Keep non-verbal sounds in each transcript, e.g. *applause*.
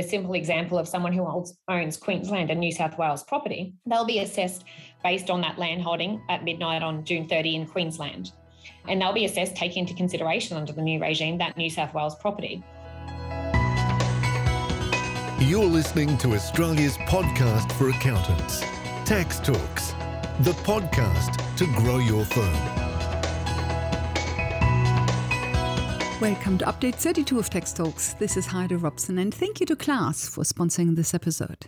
the simple example of someone who owns Queensland and New South Wales property, they'll be assessed based on that land holding at midnight on June 30 in Queensland. And they'll be assessed taking into consideration under the new regime that New South Wales property. You're listening to Australia's podcast for accountants, Tax Talks, the podcast to grow your firm. Welcome to update 32 of Tax Talks. This is Heide Robson, and thank you to Class for sponsoring this episode.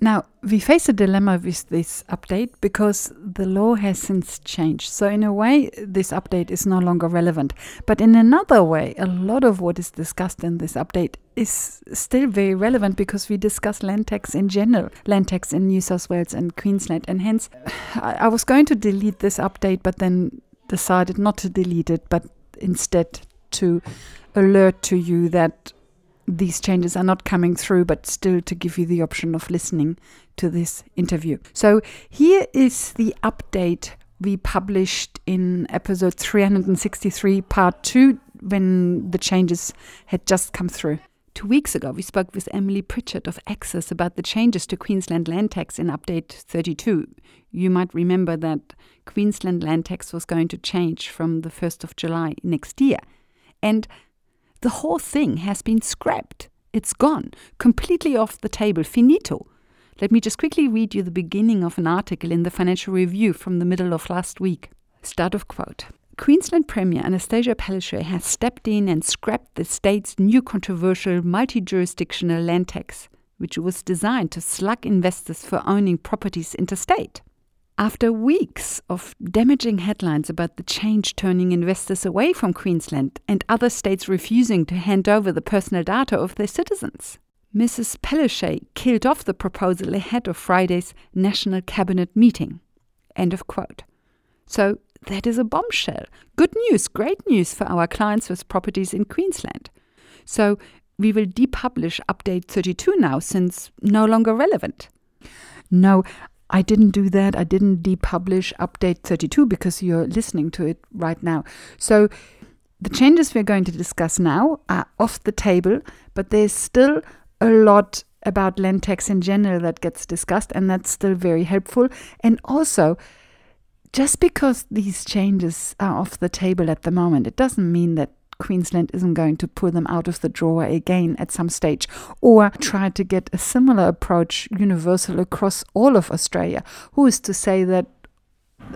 Now, we face a dilemma with this update because the law has since changed. So, in a way, this update is no longer relevant. But in another way, a lot of what is discussed in this update is still very relevant because we discuss land tax in general, land tax in New South Wales and Queensland. And hence, *sighs* I was going to delete this update, but then decided not to delete it, but instead to alert to you that these changes are not coming through, but still to give you the option of listening to this interview. So here is the update we published in episode 363, part two, when the changes had just come through. Two weeks ago, we spoke with Emily Pritchard of Access about the changes to Queensland land tax in update 32. You might remember that Queensland land tax was going to change from the 1st of July next year. And the whole thing has been scrapped. It's gone, completely off the table, finito. Let me just quickly read you the beginning of an article in the Financial Review from the middle of last week. Start of quote. Queensland Premier Anastasia Palaszczuk has stepped in and scrapped the state's new controversial multi jurisdictional land tax, which was designed to slug investors for owning properties interstate. After weeks of damaging headlines about the change turning investors away from Queensland and other states refusing to hand over the personal data of their citizens, Mrs. Palaszczuk killed off the proposal ahead of Friday's National Cabinet meeting. End of quote. So that is a bombshell. Good news, great news for our clients with properties in Queensland. So we will depublish update 32 now since no longer relevant. No, I didn't do that. I didn't depublish update 32 because you're listening to it right now. So the changes we're going to discuss now are off the table, but there's still a lot about land tax in general that gets discussed, and that's still very helpful. And also, just because these changes are off the table at the moment, it doesn't mean that Queensland isn't going to pull them out of the drawer again at some stage, or try to get a similar approach universal across all of Australia. Who is to say that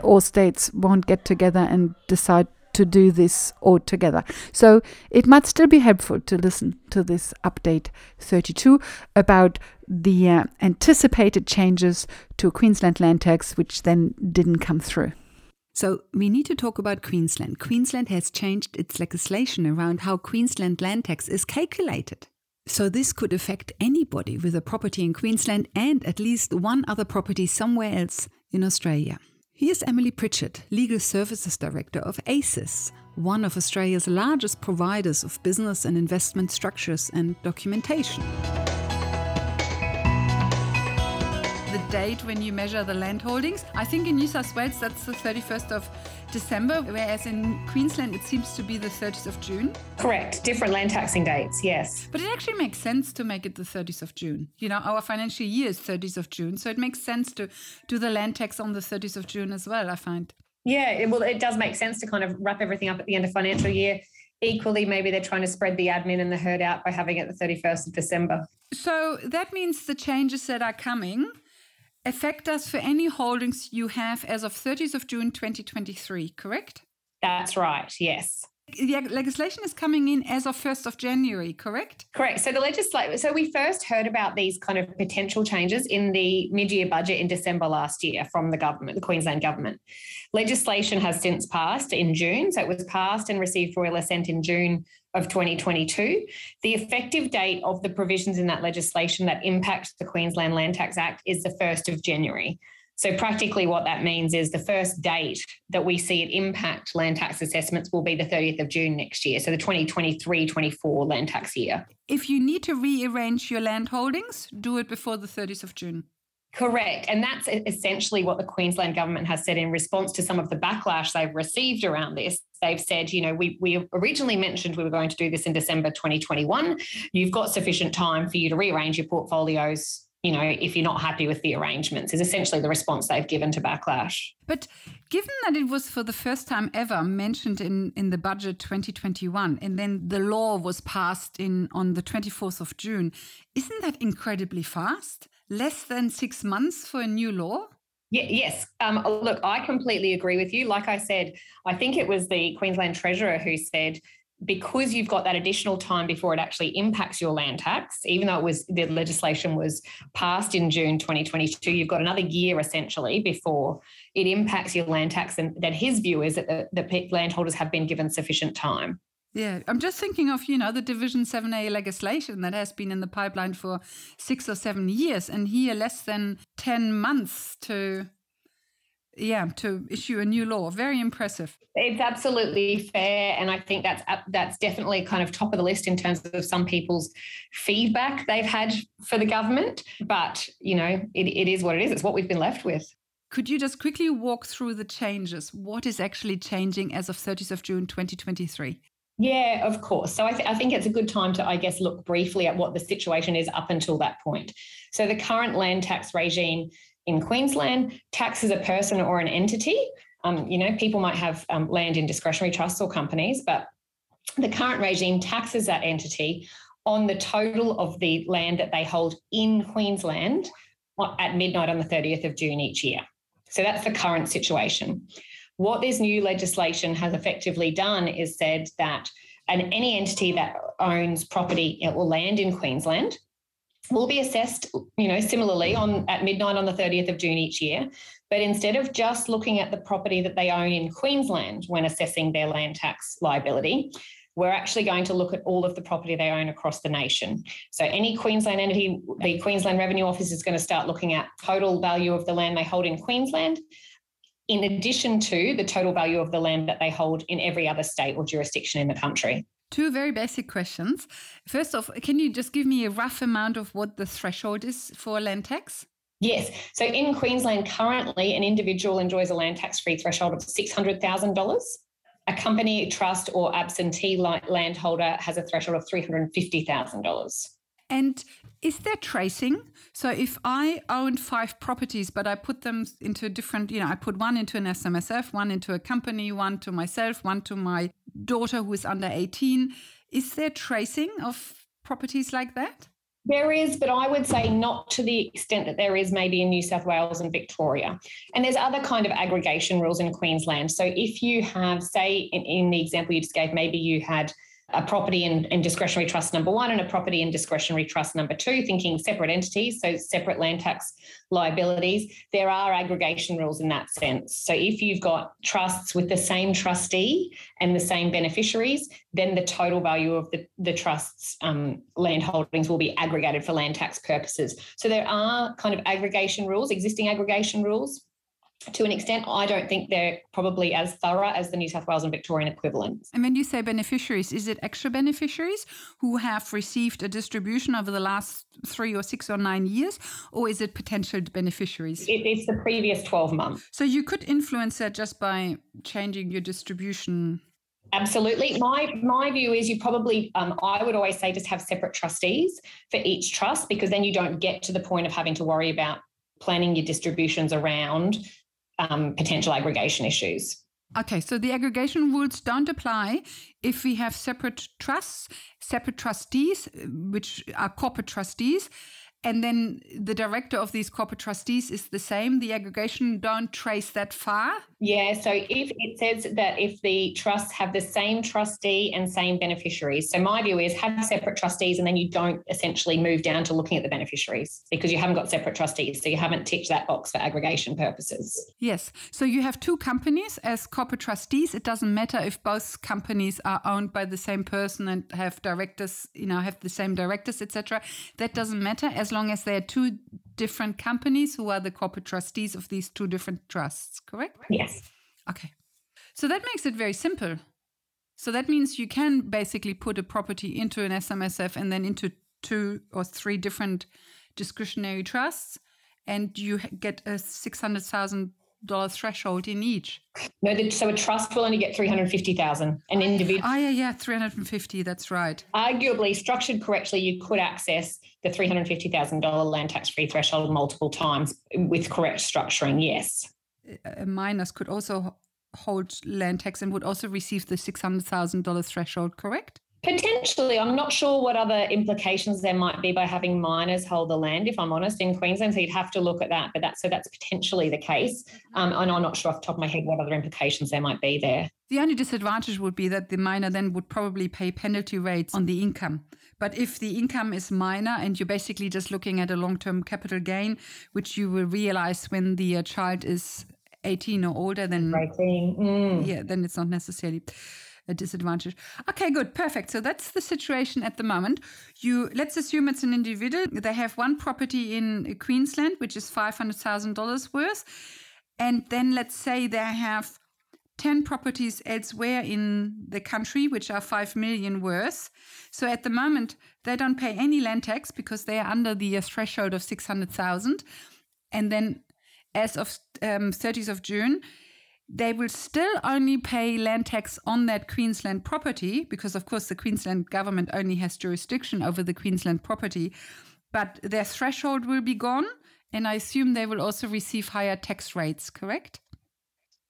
all states won't get together and decide to do this all together? So it might still be helpful to listen to this update 32 about the uh, anticipated changes to Queensland land tax, which then didn't come through. So, we need to talk about Queensland. Queensland has changed its legislation around how Queensland land tax is calculated. So, this could affect anybody with a property in Queensland and at least one other property somewhere else in Australia. Here's Emily Pritchard, Legal Services Director of ASIS, one of Australia's largest providers of business and investment structures and documentation. Date when you measure the land holdings. I think in New South Wales that's the 31st of December, whereas in Queensland it seems to be the 30th of June. Correct. Different land taxing dates, yes. But it actually makes sense to make it the 30th of June. You know, our financial year is 30th of June, so it makes sense to do the land tax on the 30th of June as well, I find. Yeah, it, well, it does make sense to kind of wrap everything up at the end of financial year equally maybe they're trying to spread the admin and the herd out by having it the 31st of december so that means the changes that are coming affect us for any holdings you have as of 30th of June 2023, correct? That's right, yes. The legislation is coming in as of 1st of January, correct? Correct. So the legislation, so we first heard about these kind of potential changes in the mid-year budget in December last year from the government, the Queensland government. Legislation has since passed in June. So it was passed and received royal assent in June of 2022. The effective date of the provisions in that legislation that impact the Queensland Land Tax Act is the 1st of January. So, practically, what that means is the first date that we see it impact land tax assessments will be the 30th of June next year. So, the 2023 24 land tax year. If you need to rearrange your land holdings, do it before the 30th of June. Correct. And that's essentially what the Queensland government has said in response to some of the backlash they've received around this. They've said, you know, we, we originally mentioned we were going to do this in December 2021. You've got sufficient time for you to rearrange your portfolios you know, if you're not happy with the arrangements, is essentially the response they've given to backlash. But given that it was for the first time ever mentioned in, in the budget 2021, and then the law was passed in on the 24th of June, isn't that incredibly fast? Less than six months for a new law? Yeah, yes. Um, look, I completely agree with you. Like I said, I think it was the Queensland Treasurer who said because you've got that additional time before it actually impacts your land tax, even though it was the legislation was passed in June 2022, you've got another year essentially before it impacts your land tax. And that his view is that the, the landholders have been given sufficient time. Yeah, I'm just thinking of, you know, the Division 7A legislation that has been in the pipeline for six or seven years, and here less than 10 months to yeah to issue a new law. Very impressive. It's absolutely fair and i think that's that's definitely kind of top of the list in terms of some people's feedback they've had for the government but you know it, it is what it is. It's what we've been left with. Could you just quickly walk through the changes? What is actually changing as of 30th of june 2023 yeah, of course. So I, th- I, think it's a good time to, I guess, look briefly at what the situation is up until that point. So the current land tax regime in Queensland, taxes a person or an entity. Um, you know, people might have um, land in discretionary trusts or companies, but the current regime taxes that entity on the total of the land that they hold in Queensland at midnight on the 30th of June each year. So that's the current situation. What this new legislation has effectively done is said that an, any entity that owns property or land in Queensland will be assessed, you know, similarly on at midnight on the 30th of June each year. But instead of just looking at the property that they own in Queensland when assessing their land tax liability, we're actually going to look at all of the property they own across the nation. So any Queensland entity, the Queensland Revenue Office is going to start looking at total value of the land they hold in Queensland, in addition to the total value of the land that they hold in every other state or jurisdiction in the country. Two very basic questions. First off, can you just give me a rough amount of what the threshold is for land tax? Yes. So in Queensland, currently, an individual enjoys a land tax free threshold of $600,000. A company, trust, or absentee landholder has a threshold of $350,000. And is there tracing? So if I owned five properties, but I put them into different, you know, I put one into an SMSF, one into a company, one to myself, one to my daughter who is under 18, is there tracing of properties like that? There is, but I would say not to the extent that there is maybe in New South Wales and Victoria. And there's other kind of aggregation rules in Queensland. So if you have, say, in, in the example you just gave, maybe you had a property in, in, discretionary trust number one and a property in discretionary trust number two, thinking separate entities, so separate land tax liabilities. There are aggregation rules in that sense. So if you've got trusts with the same trustee and the same beneficiaries, then the total value of the, the trust's um, land holdings will be aggregated for land tax purposes. So there are kind of aggregation rules, existing aggregation rules to an extent, I don't think they're probably as thorough as the New South Wales and Victorian equivalents. And when you say beneficiaries, is it extra beneficiaries who have received a distribution over the last three or six or nine years, or is it potential beneficiaries? It, it's the previous 12 months. So you could influence that just by changing your distribution Absolutely. My my view is you probably um, I would always say just have separate trustees for each trust because then you don't get to the point of having to worry about planning your distributions around um, potential aggregation issues. Okay, so the aggregation rules don't apply if we have separate trusts, separate trustees, which are corporate trustees, and then the director of these corporate trustees is the same. The aggregation don't trace that far. Yeah. So if it says that if the trusts have the same trustee and same beneficiaries, so my view is have separate trustees and then you don't essentially move down to looking at the beneficiaries because you haven't got separate trustees. So you haven't ticked that box for aggregation purposes. Yes. So you have two companies as corporate trustees. It doesn't matter if both companies are owned by the same person and have directors, you know, have the same directors, etc. That doesn't matter as long as they are two different companies who are the corporate trustees of these two different trusts, correct? Yes. Okay. So that makes it very simple. So that means you can basically put a property into an SMSF and then into two or three different discretionary trusts. and you get a six hundred thousand dollar threshold in each. No, so a trust will only get three hundred fifty thousand. An ah, individual. Oh yeah, yeah, three hundred and fifty. That's right. Arguably, structured correctly, you could access the three hundred fifty thousand dollar land tax free threshold multiple times with correct structuring. Yes. Uh, minors could also hold land tax and would also receive the six hundred thousand dollar threshold. Correct. Potentially, I'm not sure what other implications there might be by having minors hold the land. If I'm honest, in Queensland, so you'd have to look at that. But that's so that's potentially the case, um, and I'm not sure off the top of my head what other implications there might be there. The only disadvantage would be that the minor then would probably pay penalty rates on the income. But if the income is minor and you're basically just looking at a long-term capital gain, which you will realize when the uh, child is 18 or older, then 18. Mm. yeah, then it's not necessarily a disadvantage. Okay, good, perfect. So that's the situation at the moment. You let's assume it's an individual. They have one property in Queensland, which is five hundred thousand dollars worth, and then let's say they have 10 properties elsewhere in the country, which are 5 million worth. So at the moment, they don't pay any land tax because they are under the threshold of 600,000. And then as of um, 30th of June, they will still only pay land tax on that Queensland property because, of course, the Queensland government only has jurisdiction over the Queensland property, but their threshold will be gone. And I assume they will also receive higher tax rates, correct?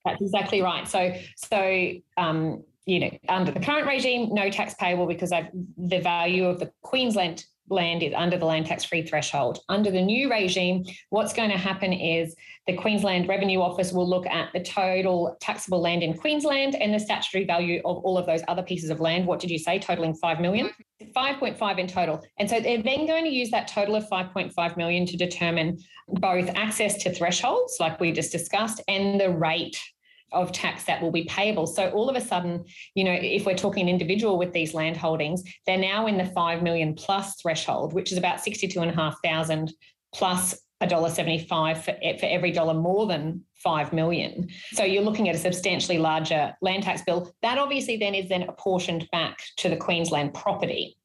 That's exactly right. So, so um, you know, under the current regime, no tax payable because the value of the Queensland land is under the land tax free threshold. Under the new regime, what's going to happen is the Queensland Revenue Office will look at the total taxable land in Queensland and the statutory value of all of those other pieces of land. What did you say? Totaling 5 million? 5.5 in total. And so they're then going to use that total of 5.5 million to determine both access to thresholds, like we just discussed, and the rate of tax that will be payable. So all of a sudden, you know, if we're talking individual with these land holdings, they're now in the 5 million plus threshold, which is about 62,500 plus a dollar 75 for, for every dollar more than 5 million. So you're looking at a substantially larger land tax bill. That obviously then is then apportioned back to the Queensland property.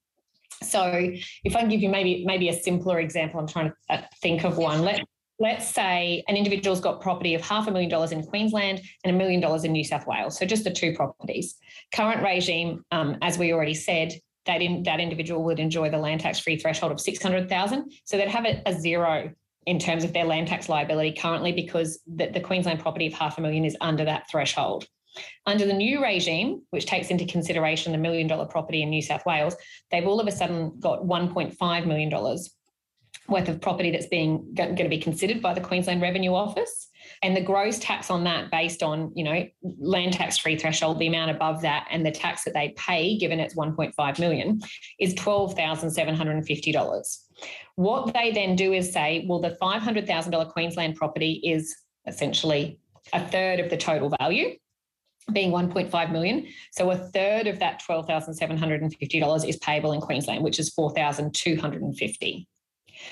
So if I can give you maybe maybe a simpler example, I'm trying to uh, think of one. Let let's say an individual's got property of half a million dollars in Queensland and a million dollars in New South Wales. So just the two properties. Current regime, um, as we already said, that in, that individual would enjoy the land tax free threshold of 600,000. So they'd have a, a, zero in terms of their land tax liability currently because the, the Queensland property of half a million is under that threshold. Under the new regime, which takes into consideration the million dollar property in New South Wales, they've all of a sudden got $1.5 million worth of property that's being going to be considered by the Queensland Revenue Office. And the gross tax on that, based on you know land tax free threshold, the amount above that, and the tax that they pay, given it's 1.5 million, is $12,750. What they then do is say, well, the $500,000 Queensland property is essentially a third of the total value being 1.5 million. So a third of that $12,750 is payable in Queensland, which is 4,250.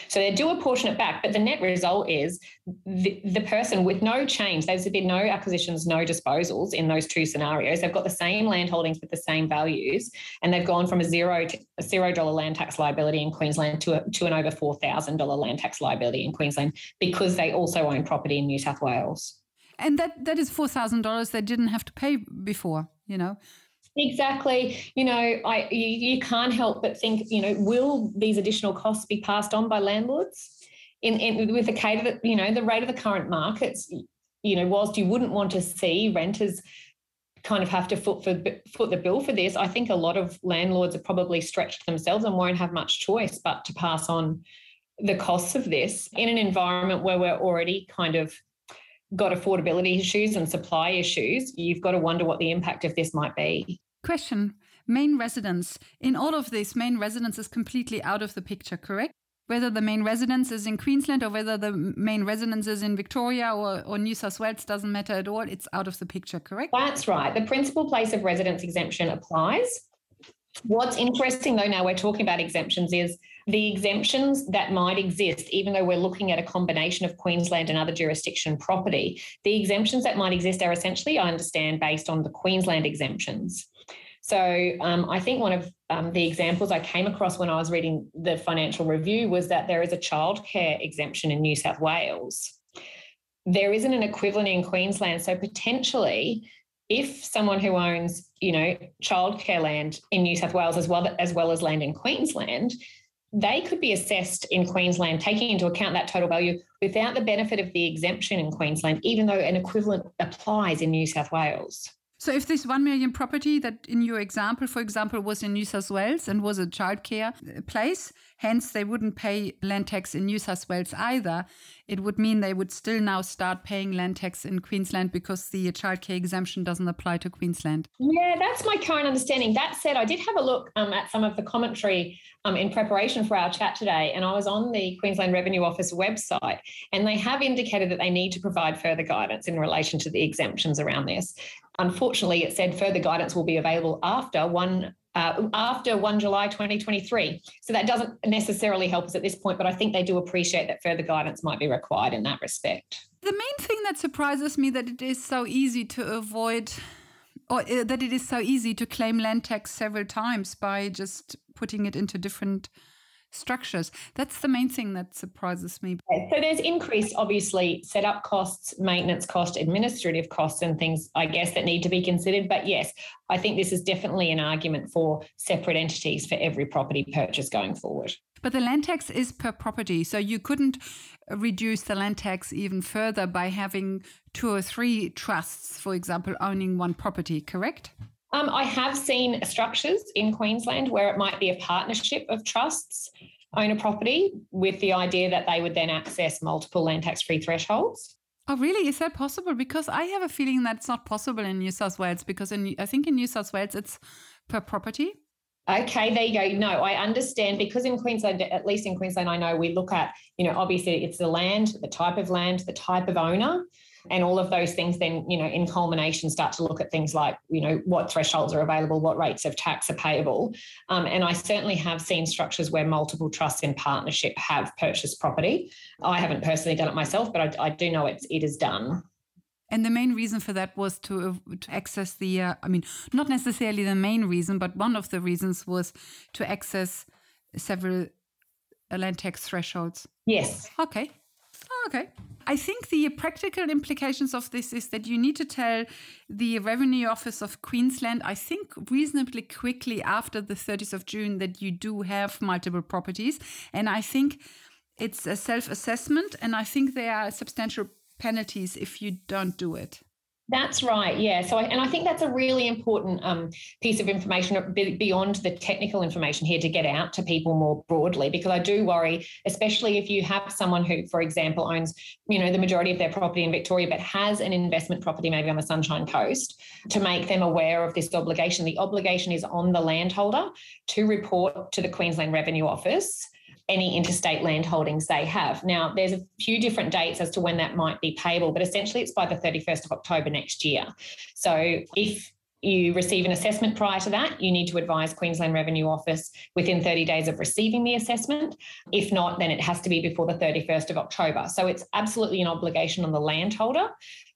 So they do apportion it back, but the net result is the, the person with no change, there's been no acquisitions, no disposals in those two scenarios. They've got the same land holdings with the same values, and they've gone from a zero to a zero dollar land tax liability in Queensland to, a, to an over $4,000 land tax liability in Queensland because they also own property in New South Wales. And that, that is $4,000 they didn't have to pay before, you know? Exactly. You know, I you, you can't help but think, you know, will these additional costs be passed on by landlords? In, in with the of the, you know, the rate of the current markets, you know, whilst you wouldn't want to see renters kind of have to foot for foot the bill for this, I think a lot of landlords are probably stretched themselves and won't have much choice but to pass on the costs of this in an environment where we're already kind of got affordability issues and supply issues, you've got to wonder what the impact of this might be. Question Main residence. In all of this, main residence is completely out of the picture, correct? Whether the main residence is in Queensland or whether the main residence is in Victoria or, or New South Wales doesn't matter at all. It's out of the picture, correct? That's right. The principal place of residence exemption applies. What's interesting, though, now we're talking about exemptions, is the exemptions that might exist, even though we're looking at a combination of Queensland and other jurisdiction property, the exemptions that might exist are essentially, I understand, based on the Queensland exemptions. So um, I think one of um, the examples I came across when I was reading the financial review was that there is a childcare exemption in New South Wales. There isn't an equivalent in Queensland. So potentially, if someone who owns, you know, childcare land in New South Wales as well as well as land in Queensland, they could be assessed in Queensland, taking into account that total value without the benefit of the exemption in Queensland, even though an equivalent applies in New South Wales. So if this 1 million property that in your example, for example, was in New South Wales and was a childcare uh, place, hence they wouldn't pay land tax in New South Wales either, it would mean they would still now start paying land tax in Queensland because the childcare exemption doesn't apply to Queensland. Yeah, that's my current understanding. That said, I did have a look um, at some of the commentary um, in preparation for our chat today, and I was on the Queensland Revenue Office website, and they have indicated that they need to provide further guidance in relation to the exemptions around this. Unfortunately, it said further guidance will be available after one uh, after 1 July 2023. So that doesn't necessarily help us at this point, but I think they do appreciate that further guidance might be required in that respect. The main thing that surprises me that it is so easy to avoid or uh, that it is so easy to claim land tax several times by just putting it into different structures. That's the main thing that surprises me. So there's increased, obviously, setup costs, maintenance costs, administrative costs, and things, I guess, that need to be considered. But yes, I think this is definitely an argument for separate entities for every property purchase going forward. But the land tax is per property. So you couldn't reduce the land tax even further by having two or three trusts, for example, owning one property, correct? Um, I have seen structures in Queensland where it might be a partnership of trusts own a property with the idea that they would then access multiple land tax free thresholds. Oh, really? Is that possible? Because I have a feeling that's not possible in New South Wales because in, I think in New South Wales it's per property. Okay, there you go. No, I understand because in Queensland, at least in Queensland, I know we look at, you know, obviously it's the land, the type of land, the type of owner and all of those things then you know in culmination start to look at things like you know what thresholds are available what rates of tax are payable um, and i certainly have seen structures where multiple trusts in partnership have purchased property i haven't personally done it myself but i, I do know it's, it is done and the main reason for that was to, uh, to access the, uh, I mean, not necessarily the main reason, but one of the reasons was to access several land tax thresholds. Yes. Okay. Oh, okay. I think the practical implications of this is that you need to tell the Revenue Office of Queensland, I think reasonably quickly after the 30th of June, that you do have multiple properties. And I think it's a self assessment, and I think there are substantial penalties if you don't do it. That's right. Yeah. So, I, and I think that's a really important um, piece of information beyond the technical information here to get out to people more broadly, because I do worry, especially if you have someone who, for example, owns, you know, the majority of their property in Victoria, but has an investment property maybe on the Sunshine Coast, to make them aware of this obligation. The obligation is on the landholder to report to the Queensland Revenue Office any interstate land holdings they have. Now, there's a few different dates as to when that might be payable, but essentially it's by the 31st of October next year. So if you receive an assessment prior to that, you need to advise Queensland Revenue Office within 30 days of receiving the assessment. If not, then it has to be before the 31st of October. So it's absolutely an obligation on the landholder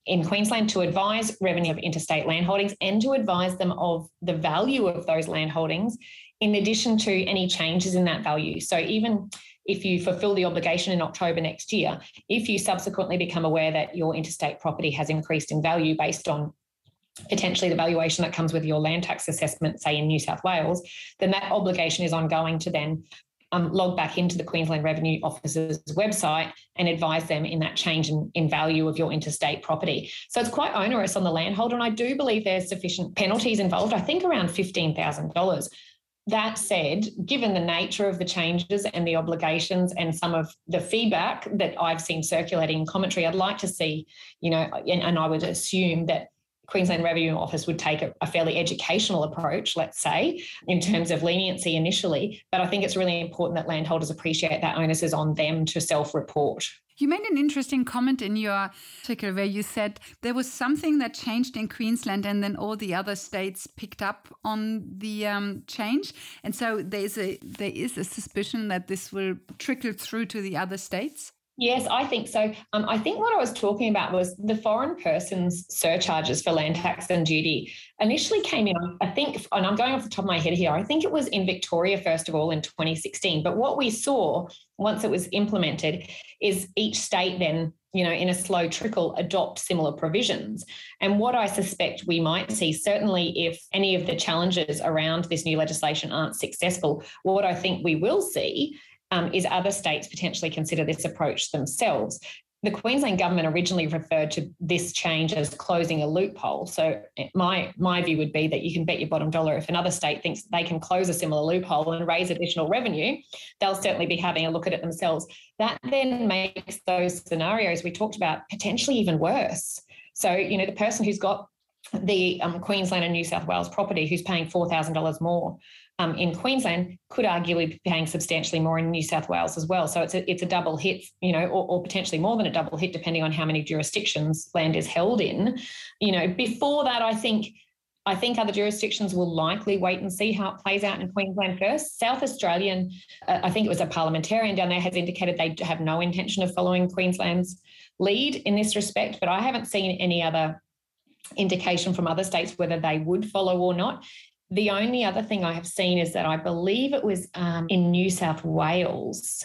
in Queensland to advise revenue of interstate land holdings and to advise them of the value of those land holdings in addition to any changes in that value. So even if you fulfill the obligation in October next year, if you subsequently become aware that your interstate property has increased in value based on potentially the valuation that comes with your land tax assessment, say in New South Wales, then that obligation is ongoing to then um, log back into the Queensland Revenue Office's website and advise them in that change in, in value of your interstate property. So it's quite onerous on the landholder. And I do believe there's sufficient penalties involved, I think around $15,000 that said, given the nature of the changes and the obligations and some of the feedback that I've seen circulating in commentary, I'd like to see, you know, and, and I would assume that Queensland Revenue Office would take a, a, fairly educational approach, let's say, in terms of leniency initially. But I think it's really important that landholders appreciate that onus is on them to self report. You made an interesting comment in your article where you said there was something that changed in Queensland and then all the other states picked up on the um, change. And so there's a, there is a suspicion that this will trickle through to the other states. Yes, I think so. Um, I think what I was talking about was the foreign persons surcharges for land tax and duty initially came in, I think, and I'm going off the top of my head here, I think it was in Victoria, first of all, in 2016. But what we saw once it was implemented is each state then you know, in a slow trickle, adopt similar provisions. And what I suspect we might see, certainly if any of the challenges around this new legislation aren't successful, what I think we will see um, is other states potentially consider this approach themselves. The Queensland government originally referred to this change as closing a loophole. So my my view would be that you can bet your bottom dollar if another state thinks they can close a similar loophole and raise additional revenue, they'll certainly be having a look at it themselves. That then makes those scenarios we talked about potentially even worse. So you know the person who's got the um, Queensland and New South Wales property who's paying $4,000 more um, in Queensland could arguably be paying substantially more in New South Wales as well. So it's a, it's a double hit, you know, or, or, potentially more than a double hit, depending on how many jurisdictions land is held in. You know, before that, I think. I think other jurisdictions will likely wait and see how it plays out in Queensland first. South Australian, uh, I think it was a parliamentarian down there, has indicated they have no intention of following Queensland's lead in this respect, but I haven't seen any other indication from other states whether they would follow or not. The only other thing I have seen is that I believe it was um, in New South Wales.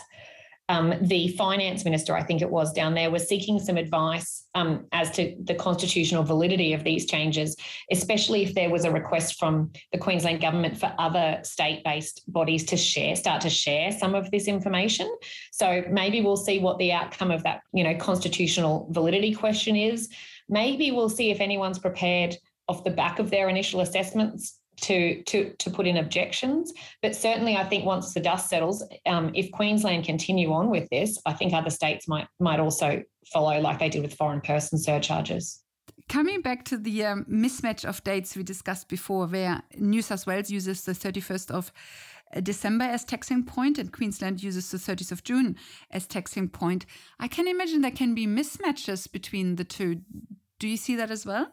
Um, the finance minister, I think it was down there, was seeking some advice um, as to the constitutional validity of these changes, especially if there was a request from the Queensland government for other state-based bodies to share, start to share some of this information. So maybe we'll see what the outcome of that, you know, constitutional validity question is. Maybe we'll see if anyone's prepared off the back of their initial assessments to to to put in objections. But certainly, I think once the dust settles, um, if Queensland continue on with this, I think other states might might also follow, like they did with foreign person surcharges. Coming back to the um, mismatch of dates we discussed before, where New South Wales uses the 31st of uh, December as taxing point and Queensland uses the 30th of June as taxing point, I can imagine there can be mismatches between the two. Do you see that as well?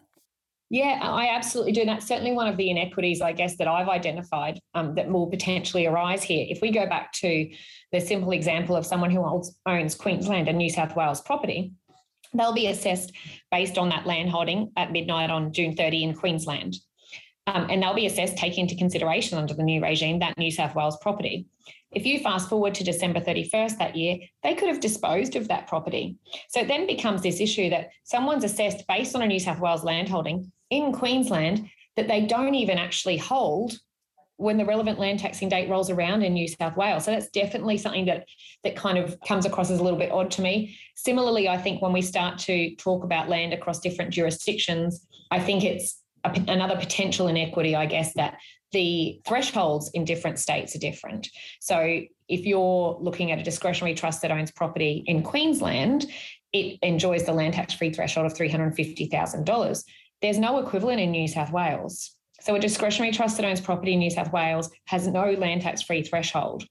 Yeah, I absolutely do. And That's certainly one of the inequities, I guess, that I've identified um, that will potentially arise here. If we go back to the simple example of someone who owns Queensland and New South Wales property, they'll be assessed based on that land holding at midnight on June 30 in Queensland. Um, and they'll be assessed taking into consideration under the new regime that New South Wales property. If you fast forward to December 31st that year, they could have disposed of that property. So it then becomes this issue that someone's assessed based on a New South Wales land holding in Queensland that they don't even actually hold when the relevant land taxing date rolls around in New South Wales. So that's definitely something that that kind of comes across as a little bit odd to me. Similarly, I think when we start to talk about land across different jurisdictions, I think it's a, another potential inequity, I guess, that the thresholds in different states are different. So if you're looking at a discretionary trust that owns property in Queensland, it enjoys the land tax free threshold of $350,000. There's no equivalent in New South Wales. So a discretionary trust that owns property in New South Wales has no land tax free threshold.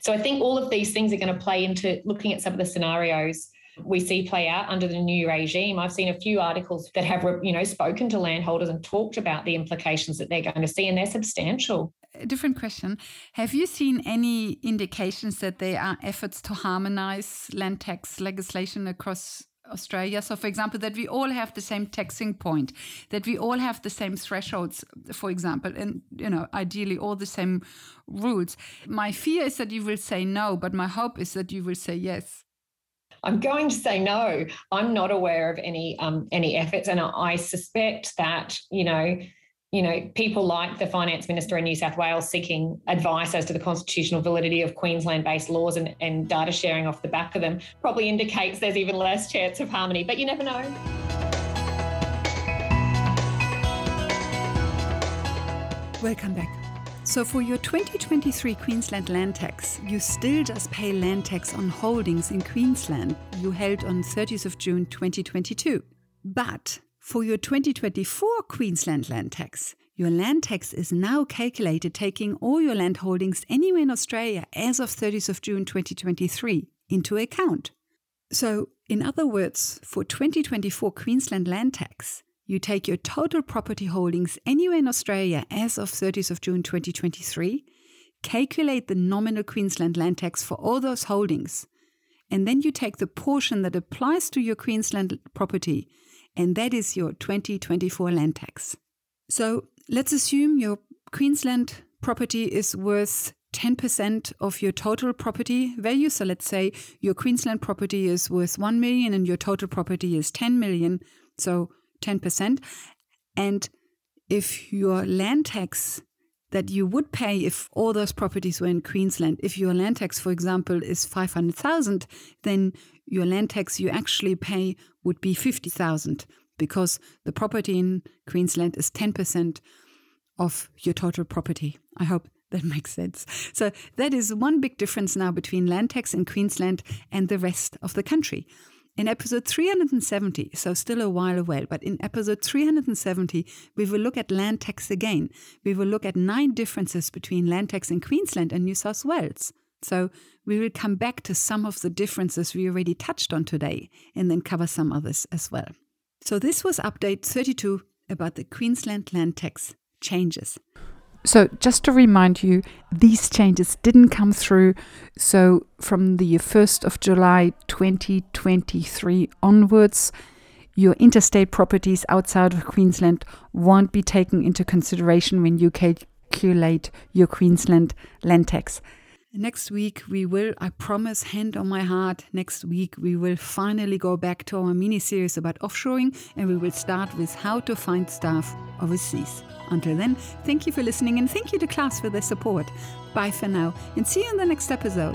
So I think all of these things are going to play into looking at some of the scenarios we see play out under the new regime. I've seen a few articles that have, you know, spoken to landholders and talked about the implications that they're going to see, and they're substantial. A different question. Have you seen any indications that there are efforts to harmonize land tax legislation across Australia. So, for example, that we all have the same taxing point, that we all have the same thresholds, for example, and you know, ideally all the same rules. My fear is that you will say no, but my hope is that you will say yes. I'm going to say no. I'm not aware of any um, any efforts, and I suspect that you know you know, people like the finance minister in New South Wales seeking advice as to the constitutional validity of Queensland based laws and, and data sharing off the back of them probably indicates there's even less chance of harmony, but you never know. Welcome back. So, for your 2023 Queensland land tax, you still just pay land tax on holdings in Queensland you held on 30th of June 2022. But for your 2024 Queensland land tax, your land tax is now calculated taking all your land holdings anywhere in Australia as of 30th of June 2023 into account. So, in other words, for 2024 Queensland land tax, you take your total property holdings anywhere in Australia as of 30th of June 2023, calculate the nominal Queensland land tax for all those holdings, and then you take the portion that applies to your Queensland property, and that is your 2024 land tax. So let's assume your Queensland property is worth 10% of your total property value. So let's say your Queensland property is worth 1 million and your total property is 10 million. So 10%. And if your land tax that you would pay if all those properties were in Queensland, if your land tax, for example, is 500,000, then your land tax you actually pay would be 50,000 because the property in Queensland is 10% of your total property. I hope that *laughs* makes sense. So that is one big difference now between land tax in Queensland and the rest of the country. In episode 370, so still a while away, but in episode 370, we will look at land tax again. We will look at nine differences between land tax in Queensland and New South Wales. So we will come back to some of the differences we already touched on today and then cover some others as well. So this was update 32 about the Queensland land tax changes. So, just to remind you, these changes didn't come through. So, from the 1st of July 2023 onwards, your interstate properties outside of Queensland won't be taken into consideration when you calculate your Queensland land tax. Next week, we will, I promise, hand on my heart, next week, we will finally go back to our mini series about offshoring and we will start with how to find staff overseas. Until then, thank you for listening and thank you to Class for their support. Bye for now and see you in the next episode.